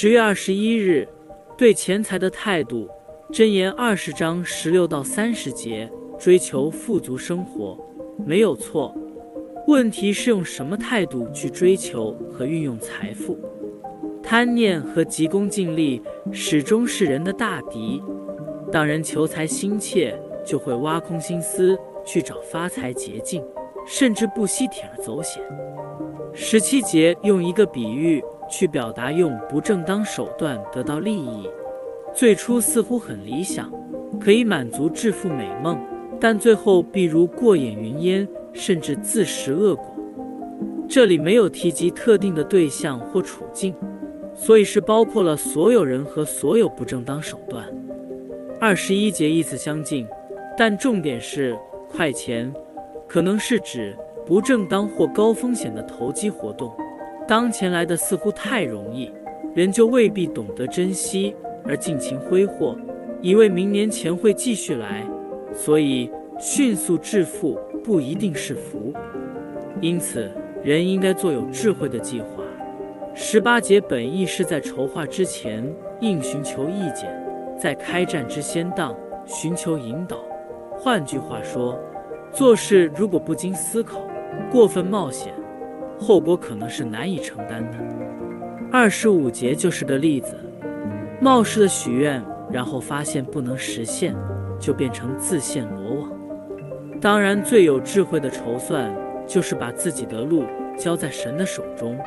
十月二十一日，对钱财的态度，箴言二十章十六到三十节，追求富足生活没有错，问题是用什么态度去追求和运用财富。贪念和急功近利始终是人的大敌。当人求财心切，就会挖空心思去找发财捷径，甚至不惜铤而走险。十七节用一个比喻去表达用不正当手段得到利益，最初似乎很理想，可以满足致富美梦，但最后必如过眼云烟，甚至自食恶果。这里没有提及特定的对象或处境。所以是包括了所有人和所有不正当手段。二十一节意思相近，但重点是快钱，可能是指不正当或高风险的投机活动。当钱来的似乎太容易，人就未必懂得珍惜而尽情挥霍，以为明年钱会继续来。所以迅速致富不一定是福。因此，人应该做有智慧的计划。十八节本意是在筹划之前应寻求意见，在开战之先当寻求引导。换句话说，做事如果不经思考，过分冒险，后果可能是难以承担的。二十五节就是个例子，冒失的许愿，然后发现不能实现，就变成自陷罗网。当然，最有智慧的筹算就是把自己的路交在神的手中。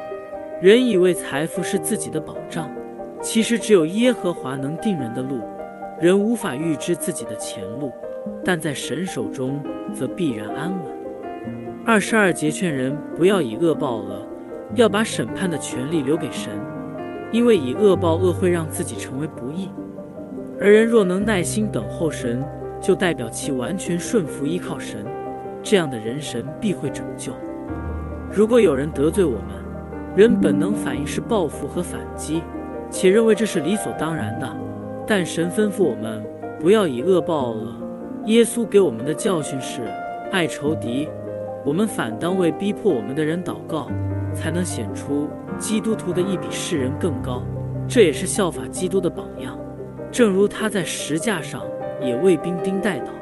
人以为财富是自己的保障，其实只有耶和华能定人的路。人无法预知自己的前路，但在神手中则必然安稳。二十二节劝人不要以恶报恶，要把审判的权利留给神，因为以恶报恶会让自己成为不义。而人若能耐心等候神，就代表其完全顺服依靠神，这样的人神必会拯救。如果有人得罪我们，人本能反应是报复和反击，且认为这是理所当然的。但神吩咐我们不要以恶报恶。耶稣给我们的教训是爱仇敌。我们反当为逼迫我们的人祷告，才能显出基督徒的义比世人更高。这也是效法基督的榜样。正如他在石架上也为兵丁代祷。